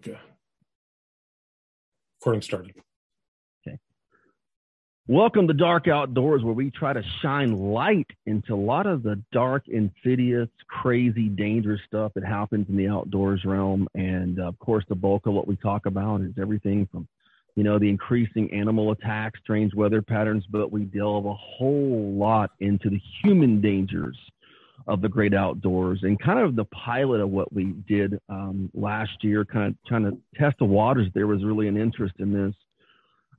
Okay. Recording started. Okay. Welcome to Dark Outdoors, where we try to shine light into a lot of the dark, insidious, crazy, dangerous stuff that happens in the outdoors realm. And of course, the bulk of what we talk about is everything from, you know, the increasing animal attacks, strange weather patterns, but we delve a whole lot into the human dangers of the great outdoors and kind of the pilot of what we did um, last year, kind of trying to test the waters. There was really an interest in this.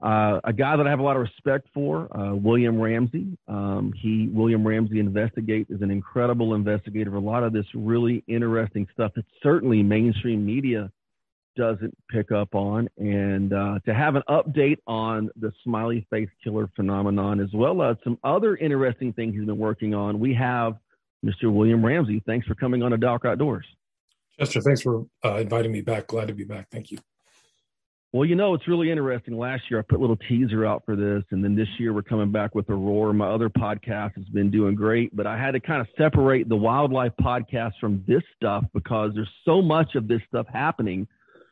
Uh, a guy that I have a lot of respect for, uh, William Ramsey. Um, he, William Ramsey Investigate, is an incredible investigator. A lot of this really interesting stuff that certainly mainstream media doesn't pick up on. And uh, to have an update on the smiley face killer phenomenon, as well as some other interesting things he's been working on, we have Mr. William Ramsey. Thanks for coming on to Dark Outdoors. Chester, thanks for uh, inviting me back. Glad to be back. Thank you. Well, you know, it's really interesting. Last year, I put a little teaser out for this, and then this year, we're coming back with a roar. My other podcast has been doing great, but I had to kind of separate the wildlife podcast from this stuff because there's so much of this stuff happening.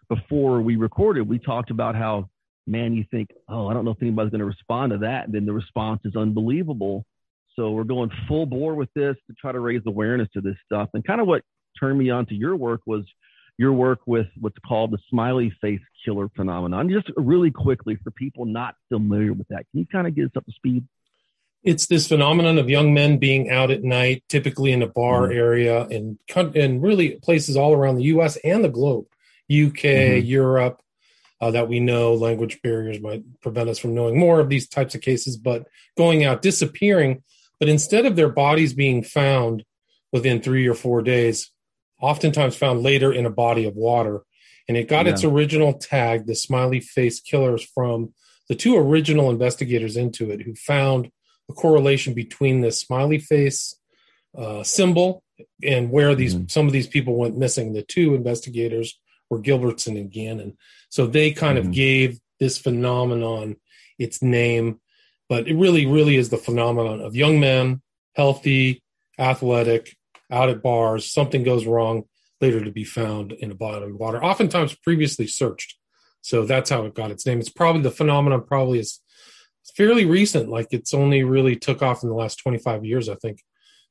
Before we recorded, we talked about how, man, you think, oh, I don't know if anybody's going to respond to that. And then the response is unbelievable. So we're going full bore with this to try to raise awareness to this stuff. And kind of what turned me on to your work was your work with what's called the smiley face killer phenomenon. Just really quickly for people not familiar with that, can you kind of get us up to speed? It's this phenomenon of young men being out at night, typically in a bar mm-hmm. area, and and really places all around the U.S. and the globe, UK, mm-hmm. Europe, uh, that we know language barriers might prevent us from knowing more of these types of cases, but going out, disappearing but instead of their bodies being found within three or four days, oftentimes found later in a body of water. And it got yeah. its original tag, the smiley face killers, from the two original investigators into it who found a correlation between the smiley face uh, symbol and where these mm-hmm. some of these people went missing. The two investigators were Gilbertson and Gannon. So they kind mm-hmm. of gave this phenomenon its name but it really, really is the phenomenon of young men, healthy, athletic, out at bars, something goes wrong, later to be found in a body of water, oftentimes previously searched. So that's how it got its name. It's probably the phenomenon probably is fairly recent. Like it's only really took off in the last 25 years, I think,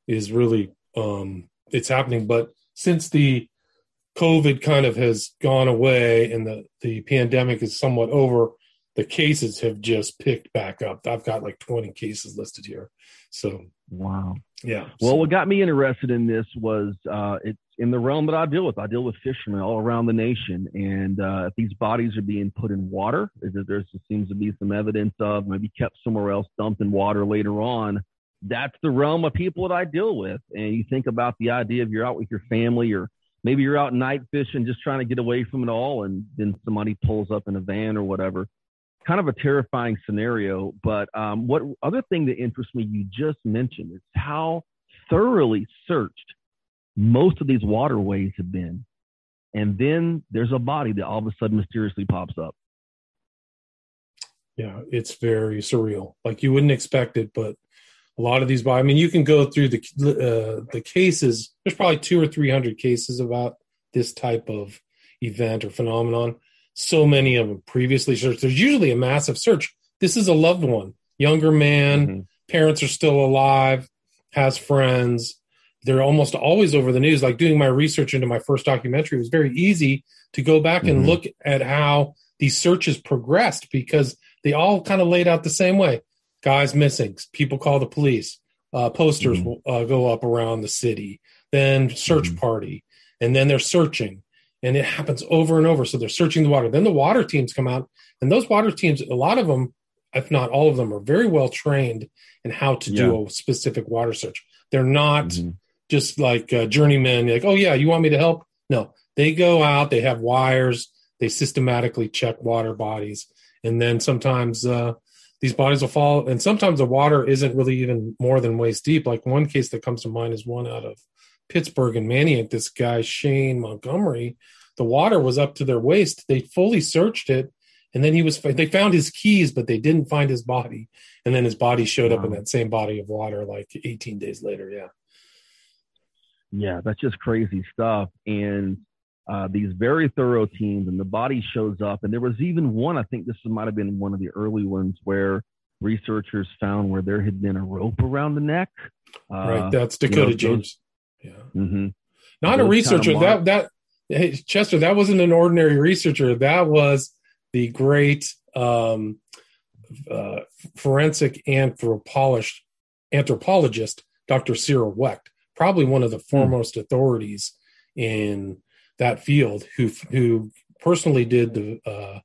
is really um it's happening. But since the COVID kind of has gone away and the, the pandemic is somewhat over, the cases have just picked back up. I've got like 20 cases listed here. So, wow. Yeah. Well, so. what got me interested in this was uh, it's in the realm that I deal with. I deal with fishermen all around the nation. And uh, if these bodies are being put in water, is that there seems to be some evidence of maybe kept somewhere else, dumped in water later on. That's the realm of people that I deal with. And you think about the idea of you're out with your family or maybe you're out night fishing just trying to get away from it all and then somebody pulls up in a van or whatever kind of a terrifying scenario. But um, what other thing that interests me you just mentioned is how thoroughly searched most of these waterways have been. And then there's a body that all of a sudden mysteriously pops up. Yeah, it's very surreal. Like you wouldn't expect it, but a lot of these. I mean, you can go through the uh, the cases. There's probably two or three hundred cases about this type of event or phenomenon so many of them previously searched. There's usually a massive search. This is a loved one, younger man, mm-hmm. parents are still alive, has friends. They're almost always over the news. Like doing my research into my first documentary was very easy to go back mm-hmm. and look at how these searches progressed because they all kind of laid out the same way. Guys missing, people call the police, uh, posters mm-hmm. will uh, go up around the city, then search mm-hmm. party, and then they're searching and it happens over and over. So they're searching the water. Then the water teams come out, and those water teams, a lot of them, if not all of them, are very well trained in how to yeah. do a specific water search. They're not mm-hmm. just like uh, journeymen, like, oh, yeah, you want me to help? No, they go out, they have wires, they systematically check water bodies. And then sometimes uh, these bodies will fall, and sometimes the water isn't really even more than waist deep. Like one case that comes to mind is one out of Pittsburgh and Manayunk, this guy Shane Montgomery, the water was up to their waist. They fully searched it, and then he was. They found his keys, but they didn't find his body. And then his body showed wow. up in that same body of water like 18 days later. Yeah. Yeah, that's just crazy stuff. And uh, these very thorough teams, and the body shows up. And there was even one, I think this might have been one of the early ones, where researchers found where there had been a rope around the neck. Uh, right, that's Dakota you know, James. Yeah. Mm-hmm. Not those a researcher. Kind of that that hey, Chester, that wasn't an ordinary researcher. That was the great um, uh, forensic anthropologist, anthropologist, Dr. Cyril Wecht, probably one of the hmm. foremost mm. authorities in that field, who who personally did the uh,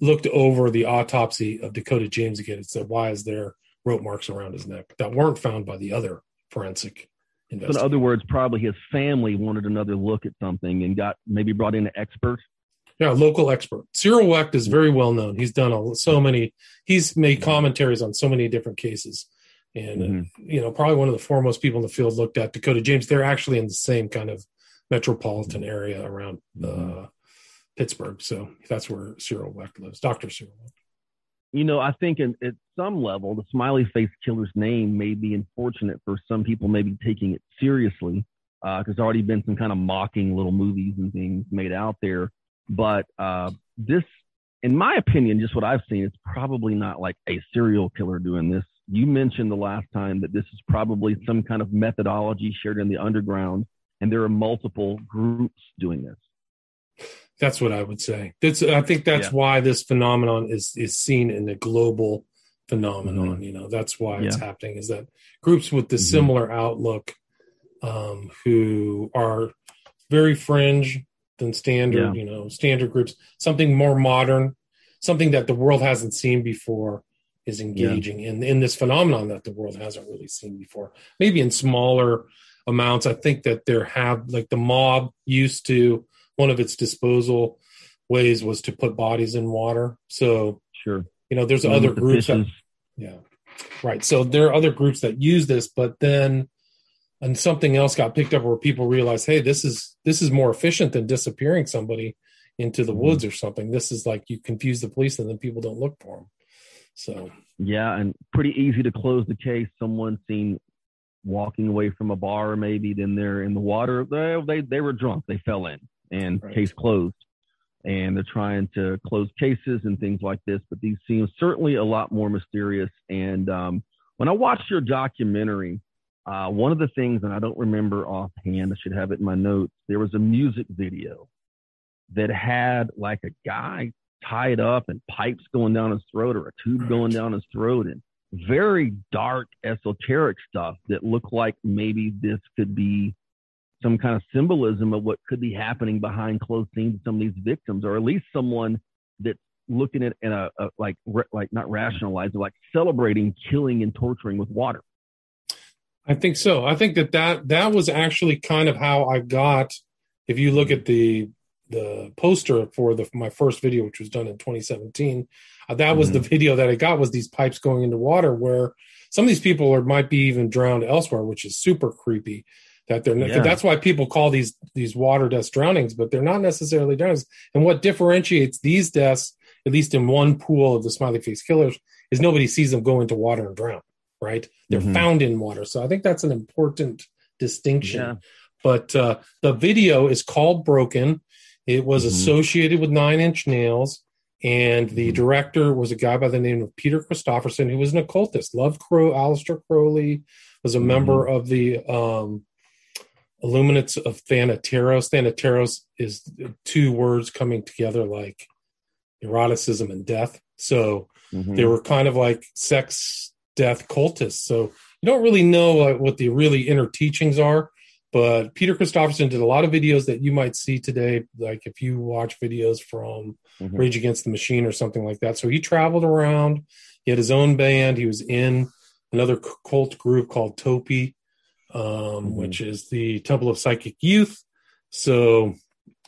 looked over the autopsy of Dakota James again and said, "Why is there rope marks around his neck that weren't found by the other forensic?" So in other words, probably his family wanted another look at something and got maybe brought in an expert yeah, local expert. Cyril Wecht is very well known. He's done a, so many. He's made commentaries on so many different cases, and uh, mm-hmm. uh, you know, probably one of the foremost people in the field looked at Dakota James. They're actually in the same kind of metropolitan area around uh, Pittsburgh, so that's where Cyril Wecht lives. Doctor Cyril Wecht. You know, I think in, at some level, the smiley face killer's name may be unfortunate for some people, maybe taking it seriously, because uh, there's already been some kind of mocking little movies and things made out there but uh, this, in my opinion, just what I've seen, it's probably not like a serial killer doing this. You mentioned the last time that this is probably some kind of methodology shared in the underground, and there are multiple groups doing this. That's what I would say. That's, I think that's yeah. why this phenomenon is is seen in the global phenomenon. Mm-hmm. You know, that's why it's happening. Is that groups with the mm-hmm. similar outlook, um, who are very fringe, than standard, yeah. you know, standard groups. Something more modern, something that the world hasn't seen before is engaging yeah. in in this phenomenon that the world hasn't really seen before. Maybe in smaller amounts. I think that there have like the mob used to one of its disposal ways was to put bodies in water. So sure, you know, there's other groups that, yeah, right. So there are other groups that use this, but then and something else got picked up where people realize, hey, this is this is more efficient than disappearing somebody into the mm-hmm. woods or something. This is like you confuse the police and then people don't look for them. So yeah, and pretty easy to close the case. Someone seen walking away from a bar, maybe then they're in the water. They they, they were drunk. They fell in, and right. case closed. And they're trying to close cases and things like this, but these seem certainly a lot more mysterious. And um, when I watched your documentary, uh, one of the things, and I don't remember offhand, I should have it in my notes. There was a music video that had like a guy tied up and pipes going down his throat or a tube going down his throat and very dark esoteric stuff that looked like maybe this could be some kind of symbolism of what could be happening behind closed scenes of some of these victims or at least someone that's looking at in a, a like like not rationalizing like celebrating killing and torturing with water I think so. I think that that that was actually kind of how I got. If you look at the the poster for the my first video, which was done in 2017, uh, that was mm-hmm. the video that I got was these pipes going into water where some of these people are might be even drowned elsewhere, which is super creepy. That they're yeah. that's why people call these these water deaths drownings, but they're not necessarily drownings. And what differentiates these deaths, at least in one pool of the smiley face killers, is nobody sees them go into water and drown right? They're mm-hmm. found in water. So I think that's an important distinction. Yeah. But uh, the video is called Broken. It was mm-hmm. associated with Nine Inch Nails. And the mm-hmm. director was a guy by the name of Peter Christopherson, who was an occultist. Loved Crow, Aleister Crowley, was a member mm-hmm. of the um, Illuminates of Thanateros. Thanateros is two words coming together like eroticism and death. So mm-hmm. they were kind of like sex death cultists. So you don't really know what the really inner teachings are. But Peter Christopherson did a lot of videos that you might see today, like if you watch videos from mm-hmm. Rage Against the Machine or something like that. So he traveled around. He had his own band. He was in another cult group called TOPY, um, mm-hmm. which is the Temple of Psychic Youth. So,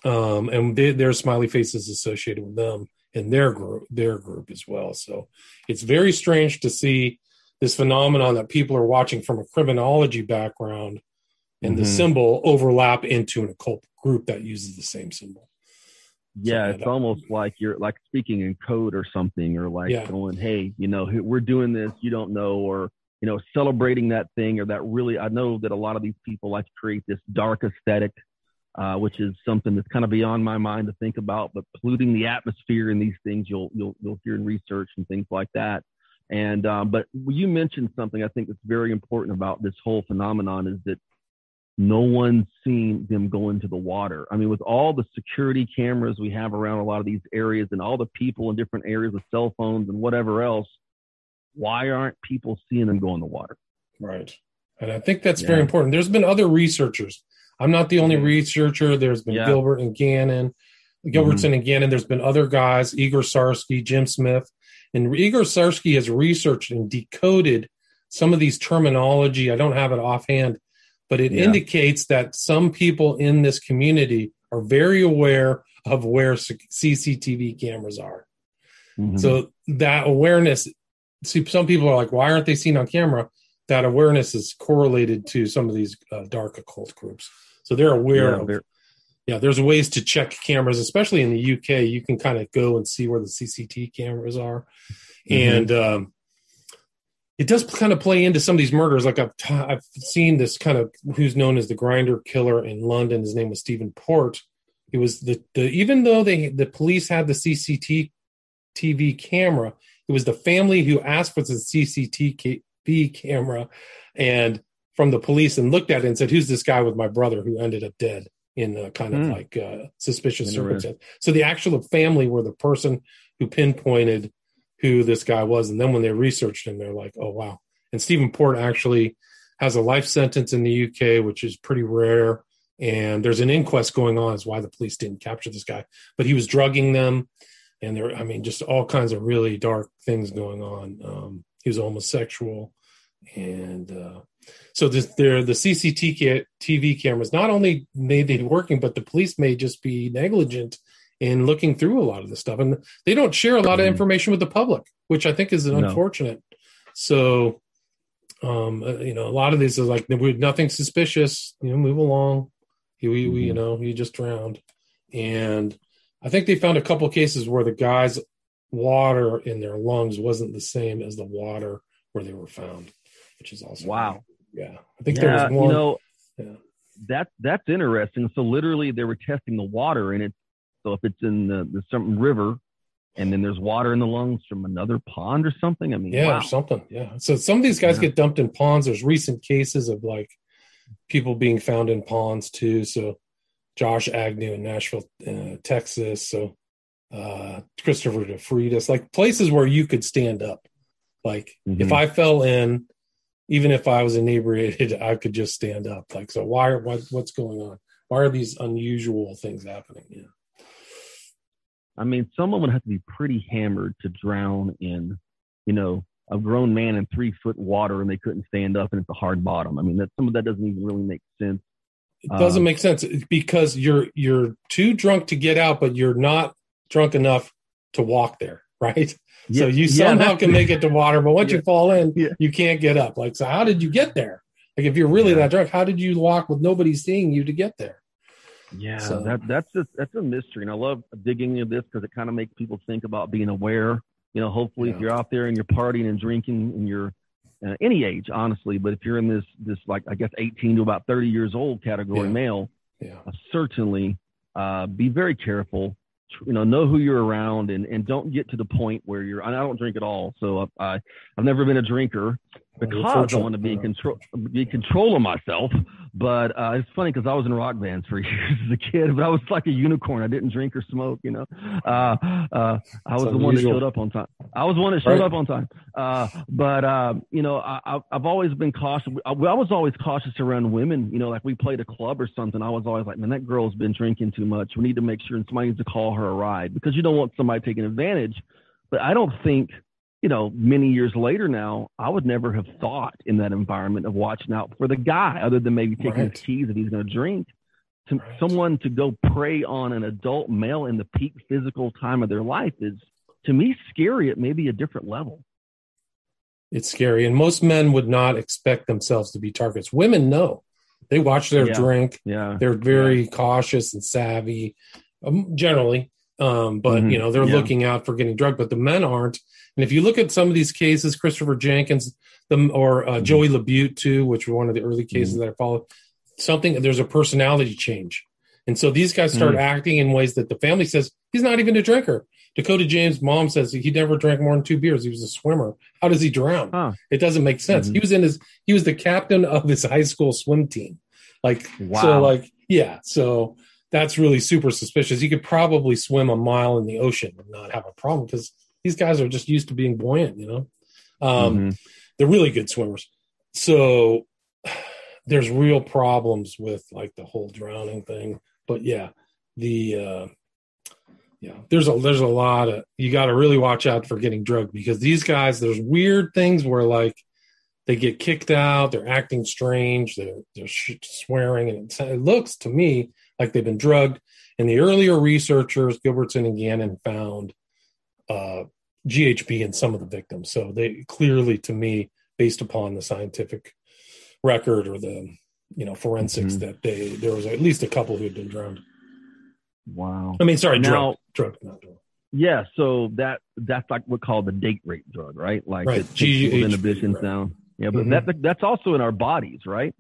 um, and they, their smiley faces associated with them in their group, their group as well. So it's very strange to see this phenomenon that people are watching from a criminology background and mm-hmm. the symbol overlap into an occult group that uses the same symbol. Yeah, it's almost like you're like speaking in code or something, or like yeah. going, "Hey, you know, we're doing this. You don't know," or you know, celebrating that thing or that really. I know that a lot of these people like to create this dark aesthetic uh, which is something that's kind of beyond my mind to think about. But polluting the atmosphere and these things, you'll you'll you'll hear in research and things like that. And um, but you mentioned something I think that's very important about this whole phenomenon is that no one's seen them go into the water. I mean, with all the security cameras we have around a lot of these areas and all the people in different areas with cell phones and whatever else, why aren't people seeing them go in the water? Right. And I think that's yeah. very important. There's been other researchers. I'm not the only researcher. There's been yeah. Gilbert and Gannon, Gilbertson mm-hmm. and Gannon. There's been other guys, Igor Sarsky, Jim Smith. And Igor Sarsky has researched and decoded some of these terminology. I don't have it offhand, but it yeah. indicates that some people in this community are very aware of where CCTV cameras are. Mm-hmm. So that awareness, see, some people are like, why aren't they seen on camera? That awareness is correlated to some of these uh, dark occult groups. So they're aware yeah, of. They're- yeah, there's ways to check cameras, especially in the UK. You can kind of go and see where the CCT cameras are, mm-hmm. and um, it does kind of play into some of these murders. Like I've t- I've seen this kind of who's known as the grinder killer in London. His name was Stephen Port. It was the, the even though they the police had the CCT TV camera, it was the family who asked for the CCTV camera, and from the police and looked at it and said, "Who's this guy with my brother who ended up dead in a kind of mm. like uh, suspicious circumstance?" So the actual family were the person who pinpointed who this guy was, and then when they researched him, they're like, "Oh wow!" And Stephen Port actually has a life sentence in the UK, which is pretty rare. And there's an inquest going on as why the police didn't capture this guy, but he was drugging them, and there, I mean, just all kinds of really dark things going on. Um, he was homosexual, and uh, so this, there, the CCTV cameras not only may be working, but the police may just be negligent in looking through a lot of this stuff, and they don't share a lot of mm-hmm. information with the public, which I think is no. unfortunate. So, um, uh, you know, a lot of these is like nothing suspicious. You know, move along. We, mm-hmm. you know, he just drowned, and I think they found a couple cases where the guy's water in their lungs wasn't the same as the water where they were found, which is also wow. Yeah, I think yeah, there was one. You know, yeah. that that's interesting. So literally, they were testing the water, and it. so if it's in the, the some river, and then there's water in the lungs from another pond or something. I mean, yeah, wow. or something. Yeah. So some of these guys yeah. get dumped in ponds. There's recent cases of like people being found in ponds too. So Josh Agnew in Nashville, uh, Texas. So uh, Christopher DeFreitas, like places where you could stand up. Like mm-hmm. if I fell in even if I was inebriated, I could just stand up. Like, so why? What, what's going on? Why are these unusual things happening? Yeah. I mean, someone would have to be pretty hammered to drown in, you know, a grown man in three foot water and they couldn't stand up and it's a hard bottom. I mean, that some of that doesn't even really make sense. It doesn't um, make sense because you're you're too drunk to get out, but you're not drunk enough to walk there, right? So you somehow yeah, can make it to water, but once yeah. you fall in, yeah. you can't get up. Like, so how did you get there? Like, if you're really that drunk, how did you walk with nobody seeing you to get there? Yeah, so. that that's a, that's a mystery, and I love digging into this because it kind of makes people think about being aware. You know, hopefully, if you're out there and you're partying and drinking, and you're uh, any age, honestly, but if you're in this this like I guess 18 to about 30 years old category male, yeah. Uh, certainly uh, be very careful you know know who you're around and and don't get to the point where you're I don't drink at all so I I've never been a drinker because I want to be in control be in control of myself but uh, it's funny because I was in rock bands for years as a kid but I was like a unicorn. I didn't drink or smoke you know? Uh, uh, I was the one that showed up on time I was one that showed right. up on time uh, but uh, you know I, I've always been cautious I, I was always cautious around women you know like we played a club or something I was always like man that girl's been drinking too much we need to make sure and somebody needs to call her a ride because you don't want somebody taking advantage but I don't think you know, many years later now, I would never have thought in that environment of watching out for the guy, other than maybe taking right. his keys if he's going to drink. To right. someone to go prey on an adult male in the peak physical time of their life is, to me, scary at maybe a different level. It's scary, and most men would not expect themselves to be targets. Women know; they watch their yeah. drink. Yeah, they're very yeah. cautious and savvy, um, generally. Um, but mm-hmm. you know, they're yeah. looking out for getting drugged. But the men aren't and if you look at some of these cases, Christopher Jenkins, the, or uh, mm-hmm. Joey Labute too, which were one of the early cases mm-hmm. that I followed, something there's a personality change. And so these guys start Mm. acting in ways that the family says he's not even a drinker. Dakota James' mom says he never drank more than two beers. He was a swimmer. How does he drown? Huh. It doesn't make sense. Mhm. He was in his he was the captain of his high school swim team. Like wow. so like yeah, so that's really super suspicious. You could probably swim a mile in the ocean and not have a problem because these guys are just used to being buoyant, you know. Um Mhm. they're really good swimmers. So there's real problems with like the whole drowning thing. But yeah, the uh yeah, there's a there's a lot of you got to really watch out for getting drugged because these guys there's weird things where like they get kicked out, they're acting strange, they're they're sh- swearing, and it, it looks to me like they've been drugged. And the earlier researchers, Gilbertson and Gannon, found uh, GHB in some of the victims. So they clearly, to me, based upon the scientific record or the you know forensics, Mhm. that they there was at least a couple who had been drowned. Wow. I mean, sorry, Now- drugged, drugged, not drugged. Yeah, so that that's like what's called the date rape drug, right? Like Right, it takes inhibitions right. down. Yeah, but Mhm. that that's also in our bodies, right?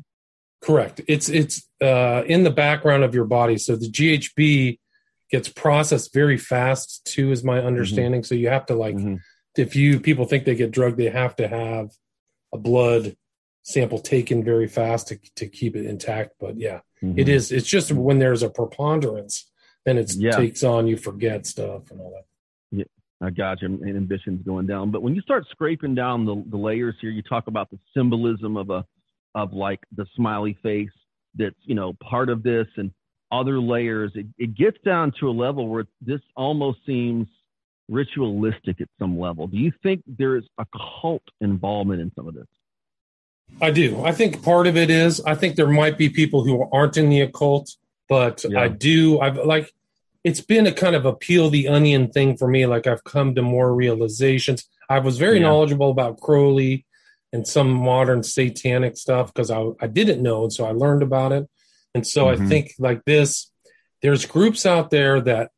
Correct. It's it's uh, in the background of your body. So the GHB gets processed very fast too, is my understanding. So you have to like, Mhm. if you people think they get drugged, they have to have a blood sample taken very fast to to keep it intact. But yeah, it Mhm. is. It's just when there's a preponderance, then it Yeah. takes on. You forget stuff and all that. Yeah, I got you. And ambition's going down, but when you start scraping down the, the layers here, you talk about the symbolism of a of like the smiley face that's you know part of this and other layers. It, it gets down to a level where this almost seems ritualistic at some level. Do you think there is a cult involvement in some of this? I do. I think part of it is. I think there might be people who aren't in the occult, but Yeah. I do. I've like. It's been a kind of a peel the onion thing for me. Like I've come to more realizations. I was very Yeah. knowledgeable about Crowley and some modern satanic stuff because I I didn't know, and so I learned about it. And so I Mhm. think like this, there's groups out there that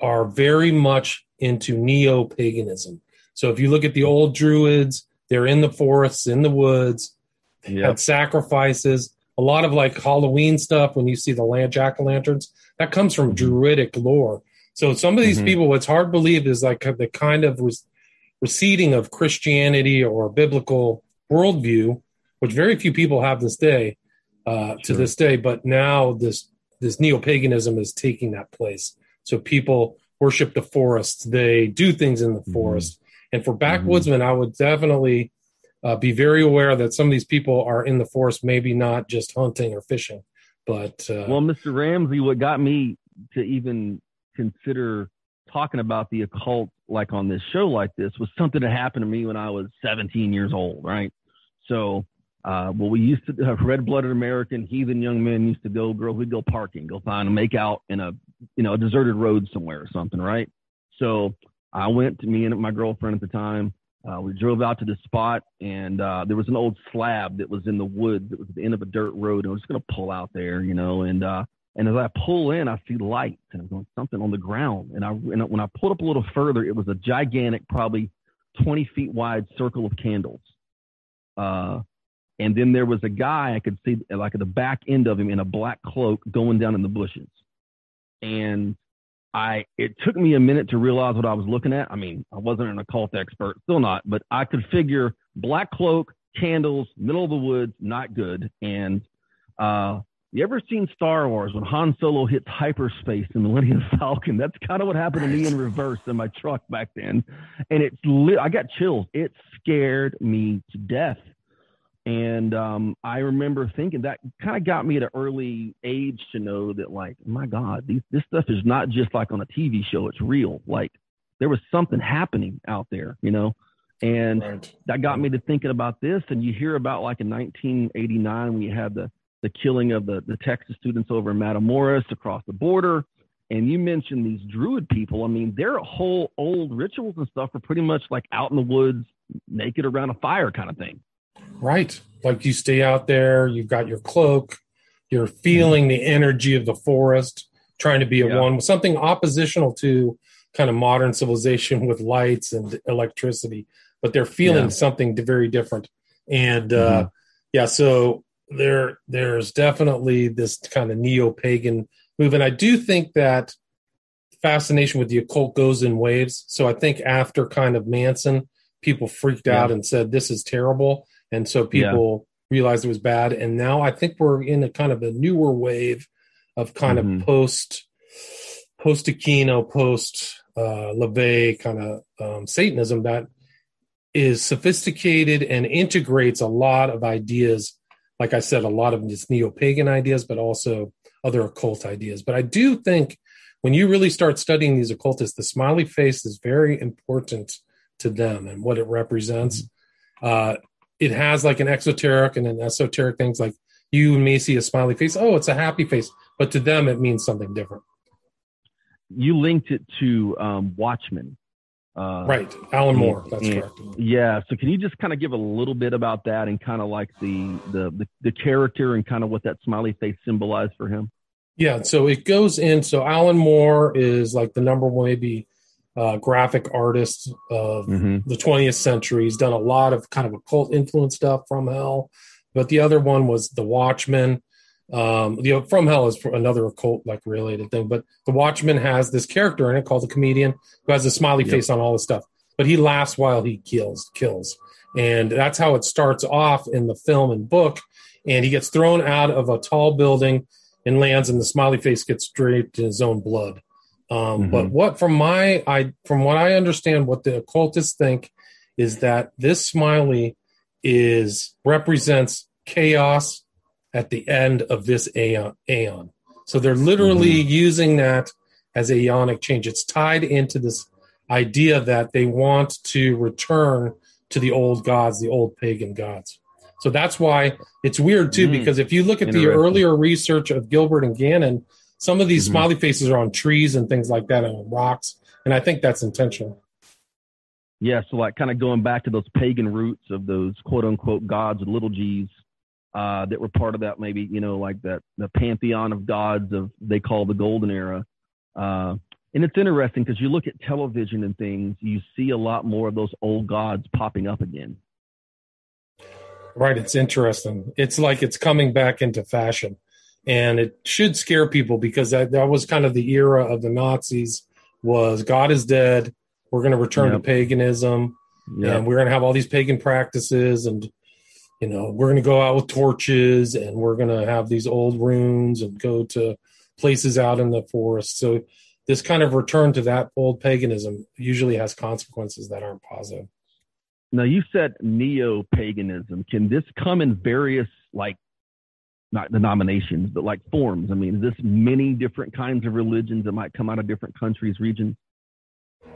are very much into neo paganism. So if you look at the old druids, they're in the forests, in the woods, Yeah. had sacrifices. A lot of like Halloween stuff when you see the land jack o' lanterns, that comes from Mhm. druidic lore. So some of these Mhm. people, what's hard to believe is like the kind of re- receding of Christianity or biblical worldview, which very few people have this day, uh, to Sure. this day. But now this this neo paganism is taking that place. So people worship the forests. They do things in the Mhm. forest. And for backwoodsmen, I would definitely uh, be very aware that some of these people are in the forest, maybe not just hunting or fishing, but uh, Well, Mr. Ramsey, what got me to even consider talking about the occult like on this show like this was something that happened to me when I was 17 years old, right? So, uh, well, we used to have red-blooded American heathen young men used to go, girl, we'd go parking, go find a make out in a, you know, a deserted road somewhere or something, right? So I went to me and my girlfriend at the time. Uh, we drove out to the spot, and uh, there was an old slab that was in the woods. That was at the end of a dirt road, and I was just gonna pull out there, you know. And uh, and as I pull in, I see lights, and I'm going something on the ground. And I and when I pulled up a little further, it was a gigantic, probably 20 feet wide circle of candles. Uh, and then there was a guy I could see like at the back end of him in a black cloak going down in the bushes. And I it took me a minute to realize what I was looking at. I mean, I wasn't an occult expert, still not, but I could figure black cloak, candles, middle of the woods, not good. And uh you ever seen Star Wars when Han Solo hits hyperspace in Millennium Falcon? That's kind of what happened to me in reverse in my truck back then. And it's lit I got chills. It scared me to death. And um, I remember thinking that kind of got me at an early age to know that, like, my God, these, this stuff is not just like on a TV show; it's real. Like, there was something happening out there, you know. And right. that got me to thinking about this. And you hear about like in 1989 when you had the the killing of the the Texas students over in Matamoros across the border. And you mentioned these Druid people. I mean, their whole old rituals and stuff are pretty much like out in the woods, naked around a fire kind of thing. Right. Like you stay out there, you've got your cloak, you're feeling the energy of the forest, trying to be a Yeah. one with something oppositional to kind of modern civilization with lights and electricity, but they're feeling Yeah. something very different. And uh, yeah, so there there's definitely this kind of neo pagan move. And I do think that fascination with the occult goes in waves. So I think after kind of Manson, people freaked Yeah. out and said, this is terrible. And so people realized it was bad. And now I think we're in a kind of a newer wave of kind Mhm. of post, post Aquino, post uh, LaVey kind of um, Satanism that is sophisticated and integrates a lot of ideas. Like I said, a lot of just neo pagan ideas, but also other occult ideas. But I do think when you really start studying these occultists, the smiley face is very important to them and what it represents. Uh, it has like an exoteric and an esoteric things like you may see a smiley face. Oh, it's a happy face. But to them, it means something different. You linked it to um, Watchmen. Uh, Right. Alan Moore. That's Yeah. correct. Yeah. So can you just kind of give a little bit about that and kind of like the, the the the character and kind of what that smiley face symbolized for him? Yeah, so it goes in. So Alan Moore is like the number one, maybe uh, graphic artist of Mm-hmm. the 20th century. He's done a lot of kind of occult influence stuff from Hell, but the other one was The Watchmen. Um, the From Hell is another occult like related thing, but The Watchmen has this character in it called the comedian who has a smiley Yep. face on all the stuff, but he laughs while he kills, kills, and that's how it starts off in the film and book. And he gets thrown out of a tall building and lands, and the smiley face gets draped in his own blood. Um, Mhm. But what, from my, I from what I understand, what the occultists think is that this smiley is represents chaos at the end of this aeon. aeon. So they're literally using that as a aeonic change. It's tied into this idea that they want to return to the old gods, the old pagan gods. So that's why it's weird too, Mm. because if you look at the earlier research of Gilbert and Gannon, some of these Mhm. smiley faces are on trees and things like that and on rocks. And I think that's intentional. Yeah, so like kind of going back to those pagan roots of those quote unquote gods and little g's uh, that were part of that maybe you know like that the pantheon of gods of they call the golden era. Uh, and it's interesting because you look at television and things, you see a lot more of those old gods popping up again. Right. It's interesting. It's like it's coming back into fashion. And it should scare people because that, that was kind of the era of the Nazis was God is dead. We're going to return Yep. to paganism Yeah, and we're going to have all these pagan practices and you know we're going to go out with torches and we're going to have these old runes and go to places out in the forest so this kind of return to that old paganism usually has consequences that aren't positive Now you said neo paganism. Can this come in various like not denominations, but like forms? I mean, is this many different kinds of religions that might come out of different countries, regions?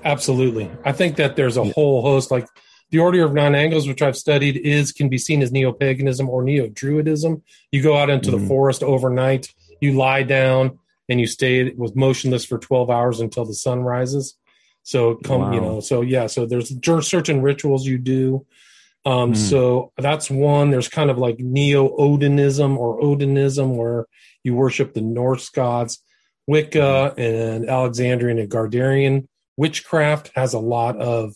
absolutely i think that there's a Yeah. whole host like the order of nine angles which i've studied is can be seen as neo-paganism or neo-druidism you go out into the Mhm. forest overnight you lie down and you stay with motionless for 12 hours until the sun rises so come you know so yeah so there's cer- certain rituals you do um Hmm. so that's one. There's kind of like neo-odinism or odinism where you worship the norse gods. Wicca and alexandrian and gardnerian. Witchcraft has a lot of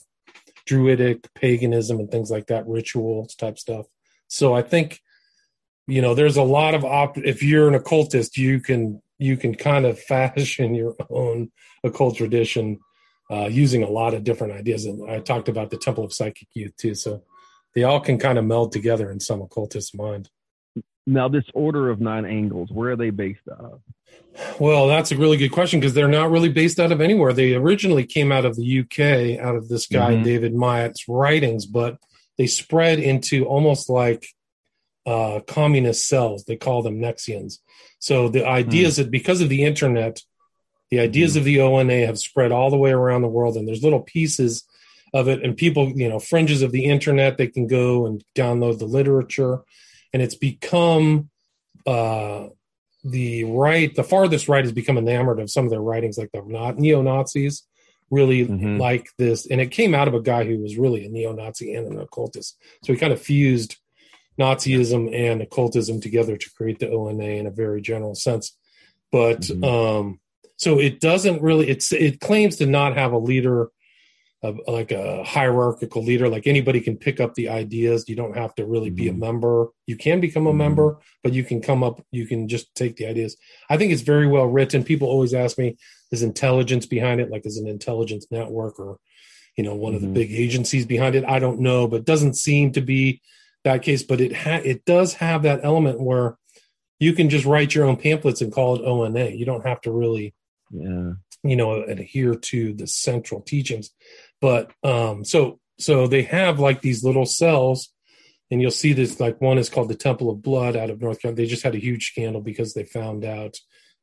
druidic paganism and things like that rituals type stuff. So i think you know there's a lot of op if you're an occultist you can you can kind of fashion your own occult tradition uh, using a lot of different ideas. And i talked about the temple of psychic youth too so they all can kind of meld together in some occultist mind Now, this order of nine angles, where are they based out of? Well, that's a really good question because they're not really based out of anywhere. They originally came out of the UK, out of this guy Mhm. David Myatt's writings, but they spread into almost like uh, communist cells. They call them Nexions. So the ideas that because of the internet, the ideas of the ONA have spread all the way around the world, and there's little pieces of it, and people, you know, fringes of the internet, they can go and download the literature, and it's become uh, the right, the farthest right has become enamored of some of their writings, like the not neo Nazis, really Mhm. like this, and it came out of a guy who was really a neo Nazi and an occultist, so he kind of fused Nazism and occultism together to create the ONA in a very general sense. But Mhm. um, so it doesn't really. It's it claims to not have a leader a, like a hierarchical leader. Like anybody can pick up the ideas. You don't have to really mm-hmm. be a mm-hmm. member. You can become a mm-hmm. member, but you can come up. You can just take the ideas. I think it's very well written. People always ask me, "Is intelligence behind it? Like, is an intelligence network or?" you know one mm-hmm. of the mm-hmm. big agencies behind it i don't know but doesn't seem to be that case but it ha- it does have that element where you can just write your own pamphlets and call it ona you don't have to really yeah you know adhere to the central teachings but um so so they have like these little cells and you'll see this like one is called the temple of blood out of north carolina they just had a huge scandal because they found out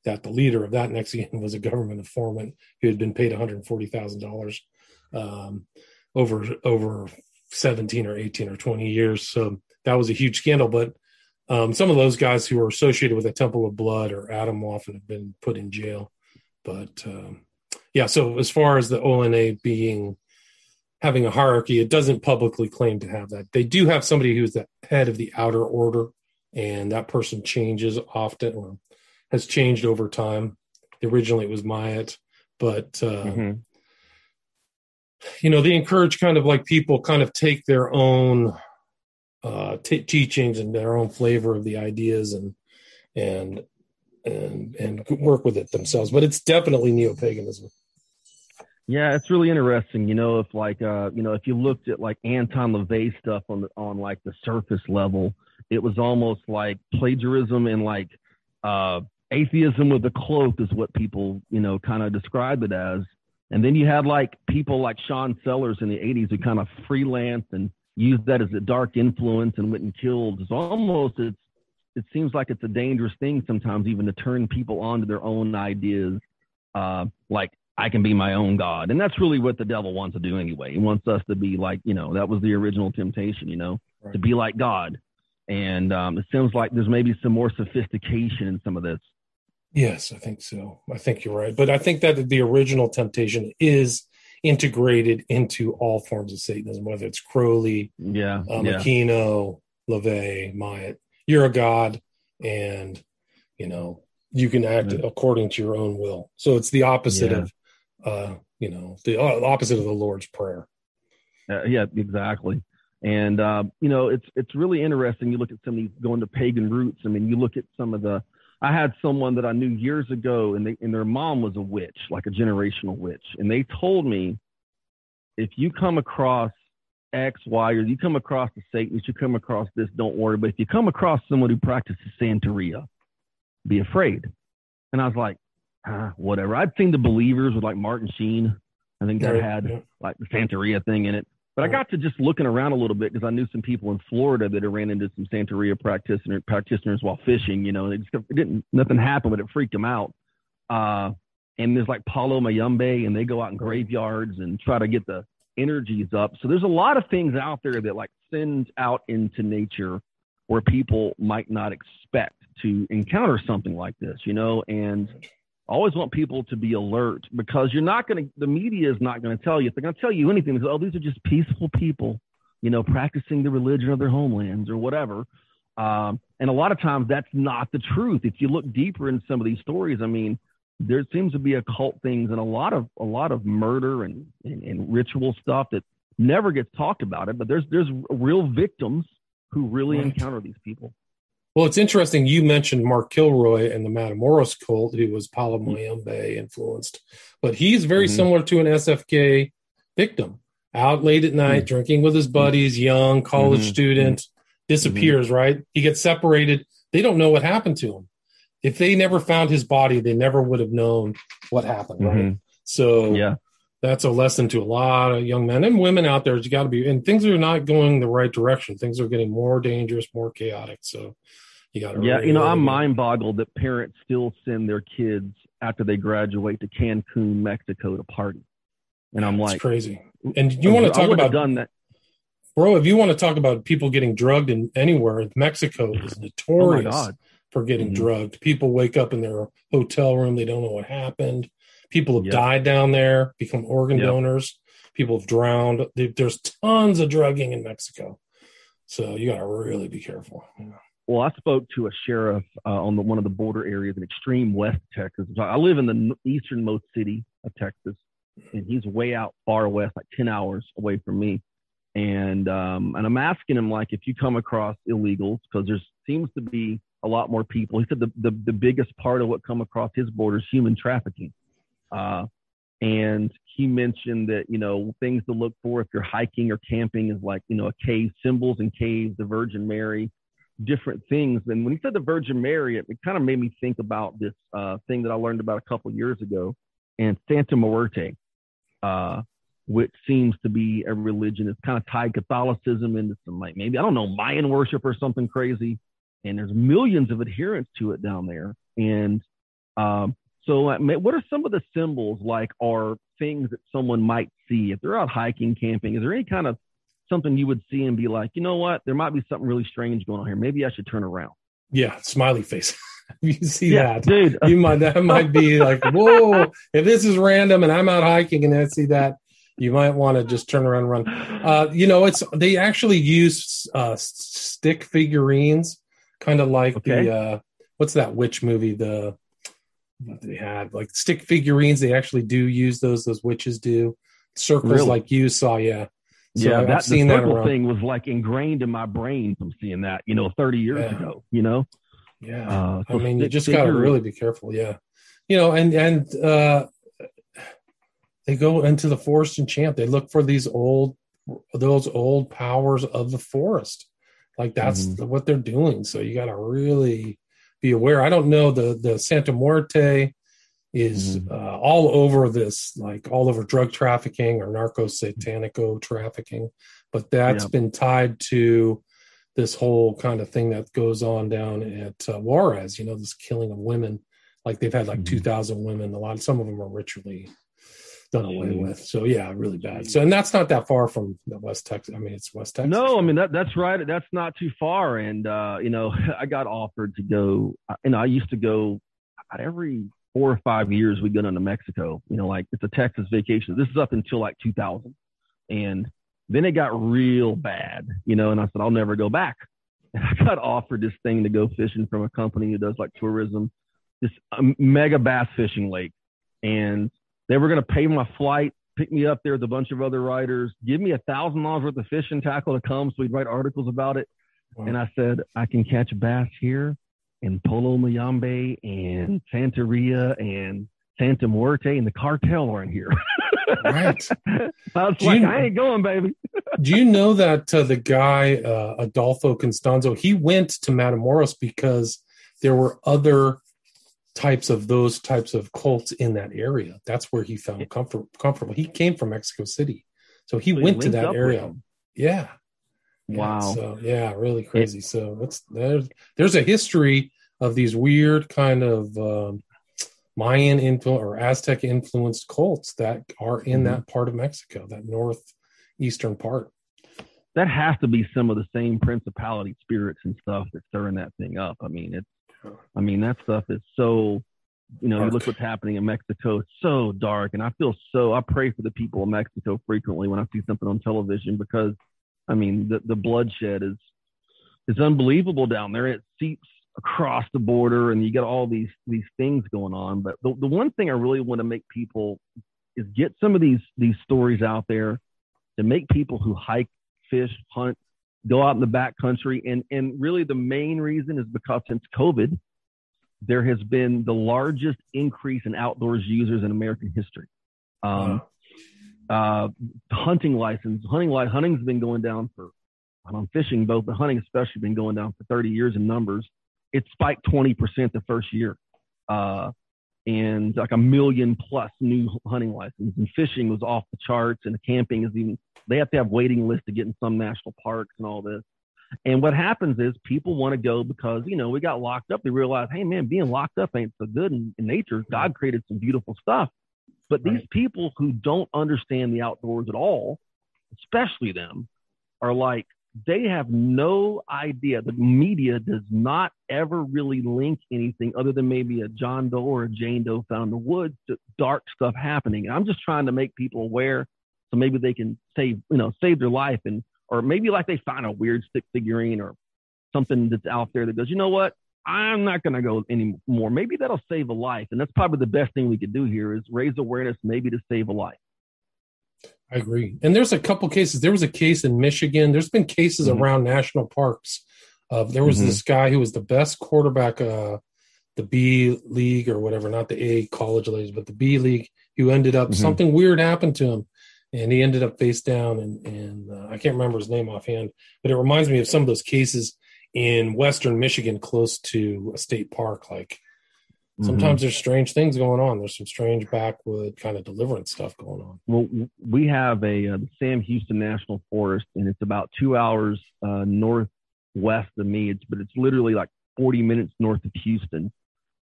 that the leader of that nexion was a government informant who had been paid $140,000 um, over over 17 or 18 or 20 years. So that was a huge scandal. But um, some of those guys who were associated with the Temple of Blood or Atomwaffen have been put in jail. But um, yeah, so as far as the ONA being having a hierarchy, it doesn't publicly claim to have that. They do have somebody who's the head of the outer order, and that person changes often or has changed over time. Originally, it was Myatt, but uh, mm-hmm you know they encourage kind of like people kind of take their own uh, t- teachings and their own flavor of the ideas and and and and work with it themselves but it's definitely neo-paganism yeah it's really interesting you know if like uh you know if you looked at like anton lavey stuff on the on like the surface level it was almost like plagiarism and like uh atheism with a cloak is what people you know kind of describe it as and then you had like people like Sean Sellers in the 80s who kind of freelanced and used that as a dark influence and went and killed. It's almost it's it seems like it's a dangerous thing sometimes even to turn people on to their own ideas. Uh, like I can be my own God. And that's really what the devil wants to do anyway. He wants us to be like, you know, that was the original temptation, you know, right. to be like God. And um, it seems like there's maybe some more sophistication in some of this. Yes, I think so. I think you're right. But I think that the original temptation is integrated into all forms of Satanism, whether it's Crowley, yeah, um, yeah. Aquino, LaVey, Myatt. You're a god, and you know you can act yeah. according to your own will. So it's the opposite yeah. of, uh, you know, the uh, opposite of the Lord's prayer. Uh, yeah, exactly. And uh, you know, it's it's really interesting. You look at some of these going to pagan roots. I mean, you look at some of the I had someone that I knew years ago, and they and their mom was a witch, like a generational witch, and they told me if you come across X, Y, or you come across the Satanists, you come across this, don't worry. But if you come across someone who practices Santeria, be afraid. And I was like, whatever. I'd seen the believers with like Martin Sheen. I think that had like the Santeria thing in it. But I got to just looking around a little bit because I knew some people in Florida that had ran into some Santeria practitioner, practitioners while fishing, you know, it, just, it didn't, nothing happened, but it freaked them out. Uh, and there's like Palo Mayombe and they go out in graveyards and try to get the energies up. So there's a lot of things out there that like send out into nature where people might not expect to encounter something like this, you know, and always want people to be alert because you're not going to, the media is not going to tell you. If they're going to tell you anything, because oh, these are just peaceful people, you know, practicing the religion of their homelands or whatever. Um, and a lot of times that's not the truth. If you look deeper in some of these stories, I mean, there seems to be occult things and a lot of a lot of murder and, and, and ritual stuff that never gets talked about it. But there's there's real victims who really right. encounter these people. Well, it's interesting. You mentioned Mark Kilroy and the Matamoros cult, who was Palo Mayombe influenced, but he's very mm-hmm. similar to an SFK victim. Out late at night, mm-hmm. drinking with his buddies, young college mm-hmm. student, mm-hmm. disappears. Right? He gets separated. They don't know what happened to him. If they never found his body, they never would have known what happened. Right? Mm-hmm. So, yeah, that's a lesson to a lot of young men and women out there. You got to be, and things are not going the right direction. Things are getting more dangerous, more chaotic. So you got to. Yeah, really, you know, I'm mind boggled that parents still send their kids after they graduate to Cancun, Mexico to party, and I'm like, crazy. And you want to talk about done that. Bro, if you want to talk about people getting drugged in anywhere, Mexico is notorious oh for getting mm-hmm. drugged. People wake up in their hotel room, they don't know what happened People have yep. died down there, become organ yep. donors. People have drowned. There's tons of drugging in Mexico. So you got to really be careful. Yeah. Well, I spoke to a sheriff uh, on the, one of the border areas in extreme West Texas. I live in the easternmost city of Texas, and he's way out far west, like ten hours away from me. And um, and I'm asking him like if you come across illegals because there seems to be a lot more people. He said the, the the biggest part of what come across his border is human trafficking. Uh, and he mentioned that you know things to look for if you're hiking or camping is like you know a cave symbols and caves the virgin mary different things. And when he said the virgin mary it, it kind of made me think about this uh, thing that i learned about a couple years ago and santa muerte uh, which seems to be a religion that's kind of tied catholicism into some like maybe i don't know mayan worship or something crazy. And there's millions of adherents to it down there. And um, so, uh, what are some of the symbols like, or things that someone might see if they're out hiking, camping? Is there any kind of something you would see and be like, you know what, there might be something really strange going on here. Maybe I should turn around. Yeah, smiley face. you see yeah, that, dude. you might that might be like, whoa. If this is random and I'm out hiking and I see that, you might want to just turn around and run. Uh, you know, it's they actually use uh, stick figurines, kind of like okay. the uh, what's that witch movie? The what they had like stick figurines. They actually do use those. Those witches do circles really? like you saw. Yeah. So yeah, I've that the circle that thing was like ingrained in my brain from seeing that, you know, 30 years yeah. ago, you know? Yeah. Uh, so I mean, you just got to really be careful. Yeah. You know, and, and, uh, they go into the forest and chant. They look for these old, those old powers of the forest. Like that's mm-hmm. what they're doing. So you got to really be aware. I don't know the the Santa Muerte is mm. uh, all over this, like all over drug trafficking or narco satanico trafficking, but that's been tied to this whole kind of thing that goes on down at uh, Juarez. You know, this killing of women. Like they've had like mm. two thousand women. A lot. Some of them are ritually done away with. So yeah, really bad. So and that's not that far from the West Texas. I mean, it's West Texas. No, I mean that that's right. That's not too far. And uh, you know, I got offered to go. You know, I used to go about every four or five years. We'd go down to Mexico. You know, like it's a Texas vacation. This is up until like 2000, and then it got real bad. You know, and I said I'll never go back. And I got offered this thing to go fishing from a company who does like tourism, this um, mega bass fishing lake, and they were going to pay my flight, pick me up there with a bunch of other writers, give me a thousand dollars worth of fishing tackle to come so we'd write articles about it. Wow. And I said, I can catch bass here in Palo Mayombe and Santeria and Santa Muerte and the cartel are in here. right. I was do like, you, I ain't going, baby. do you know that uh, the guy, uh, Adolfo Constanzo, he went to Matamoros because there were other types of those types of cults in that area. That's where he found comfort, comfortable. He came from Mexico City, so he so went he to that area. Yeah. Wow. Yeah, so yeah, really crazy. It, so what's there's there's a history of these weird kind of um, Mayan influence or Aztec influenced cults that are in mm-hmm. that part of Mexico, that northeastern part. That has to be some of the same principality spirits and stuff that's stirring that thing up. I mean, it's I mean, that stuff is so, you know, you look what's happening in Mexico. It's so dark. And I feel so, I pray for the people of Mexico frequently when I see something on television because, I mean, the, the bloodshed is, is unbelievable down there. It seeps across the border and you get all these, these things going on. But the, the one thing I really want to make people is get some of these, these stories out there to make people who hike, fish, hunt, go out in the back country. And, and really the main reason is because since COVID, there has been the largest increase in outdoors users in American history. Um, wow. uh, hunting license, hunting hunting's been going down for, I'm fishing both, but hunting especially been going down for 30 years in numbers. It spiked 20% the first year. Uh, and like a million plus new hunting licenses and fishing was off the charts and camping is even they have to have waiting lists to get in some national parks and all this. And what happens is people want to go because you know we got locked up they realize hey man being locked up ain't so good in, in nature. God created some beautiful stuff. But right. these people who don't understand the outdoors at all especially them are like they have no idea. The media does not ever really link anything other than maybe a John Doe or a Jane Doe found in the woods to dark stuff happening. And I'm just trying to make people aware so maybe they can save, you know, save their life and or maybe like they find a weird stick figurine or something that's out there that goes, you know what? I'm not going to go anymore. Maybe that'll save a life. And that's probably the best thing we could do here is raise awareness, maybe to save a life. I agree. And there's a couple cases. There was a case in Michigan. There's been cases mm-hmm. around national parks. Of there was mm-hmm. this guy who was the best quarterback, uh, the B league or whatever, not the A college leagues, but the B league. Who ended up mm-hmm. something weird happened to him, and he ended up face down. And, and uh, I can't remember his name offhand, but it reminds me of some of those cases in Western Michigan, close to a state park, like sometimes mm-hmm. there's strange things going on. There's some strange backwood kind of deliverance stuff going on. Well, we have a uh, Sam Houston National Forest, and it's about two hours uh, northwest of me. It's but it's literally like 40 minutes north of Houston.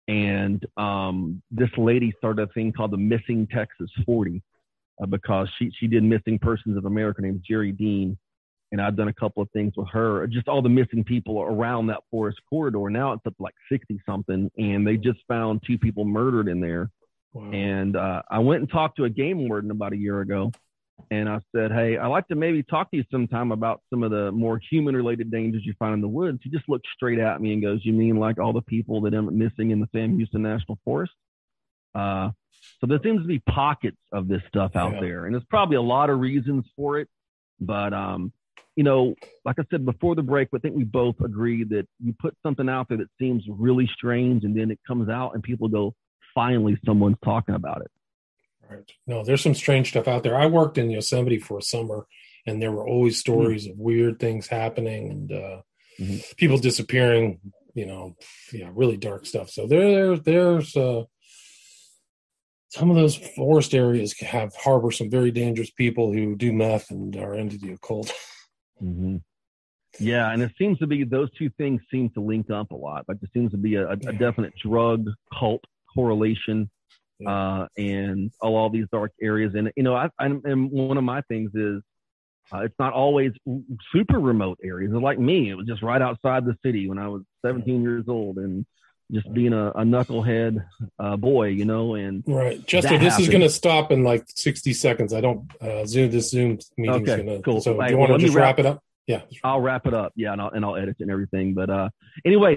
And um, this lady started a thing called the Missing Texas 40 uh, because she she did missing persons of America named Jerry Dean and I've done a couple of things with her. Just all the missing people around that forest corridor. Now it's up to like sixty something, and they just found two people murdered in there. Wow. And uh, I went and talked to a game warden about a year ago, and I said, "Hey, I'd like to maybe talk to you sometime about some of the more human-related dangers you find in the woods." He just looked straight at me and goes, "You mean like all the people that end up missing in the Sam Houston National Forest?" Uh, so there seems to be pockets of this stuff out yeah. there, and there's probably a lot of reasons for it. But um, you know, like I said before the break, I think we both agree that you put something out there that seems really strange, and then it comes out, and people go, "Finally, someone's talking about it." Right. No, there's some strange stuff out there. I worked in Yosemite for a summer, and there were always stories mm-hmm. of weird things happening and uh, mm-hmm. people disappearing. You know, yeah, really dark stuff. So there, there's uh, some of those forest areas have harbor some very dangerous people who do meth and are into the occult. Mm-hmm. Yeah, and it seems to be those two things seem to link up a lot. Like there seems to be a, a definite drug cult correlation, uh, and all, all these dark areas. And you know, I, I and one of my things is uh, it's not always super remote areas. Like me, it was just right outside the city when I was 17 years old, and just being a, a knucklehead uh, boy, you know. And right, Chester, this happened. is going to stop in like 60 seconds. I don't uh, zoom this Zoom meeting. Okay, gonna, cool. So, do you want to just wrap, wrap, it up? Yeah, I'll wrap it up. Yeah, and I'll and I'll edit and everything. But uh, anyway,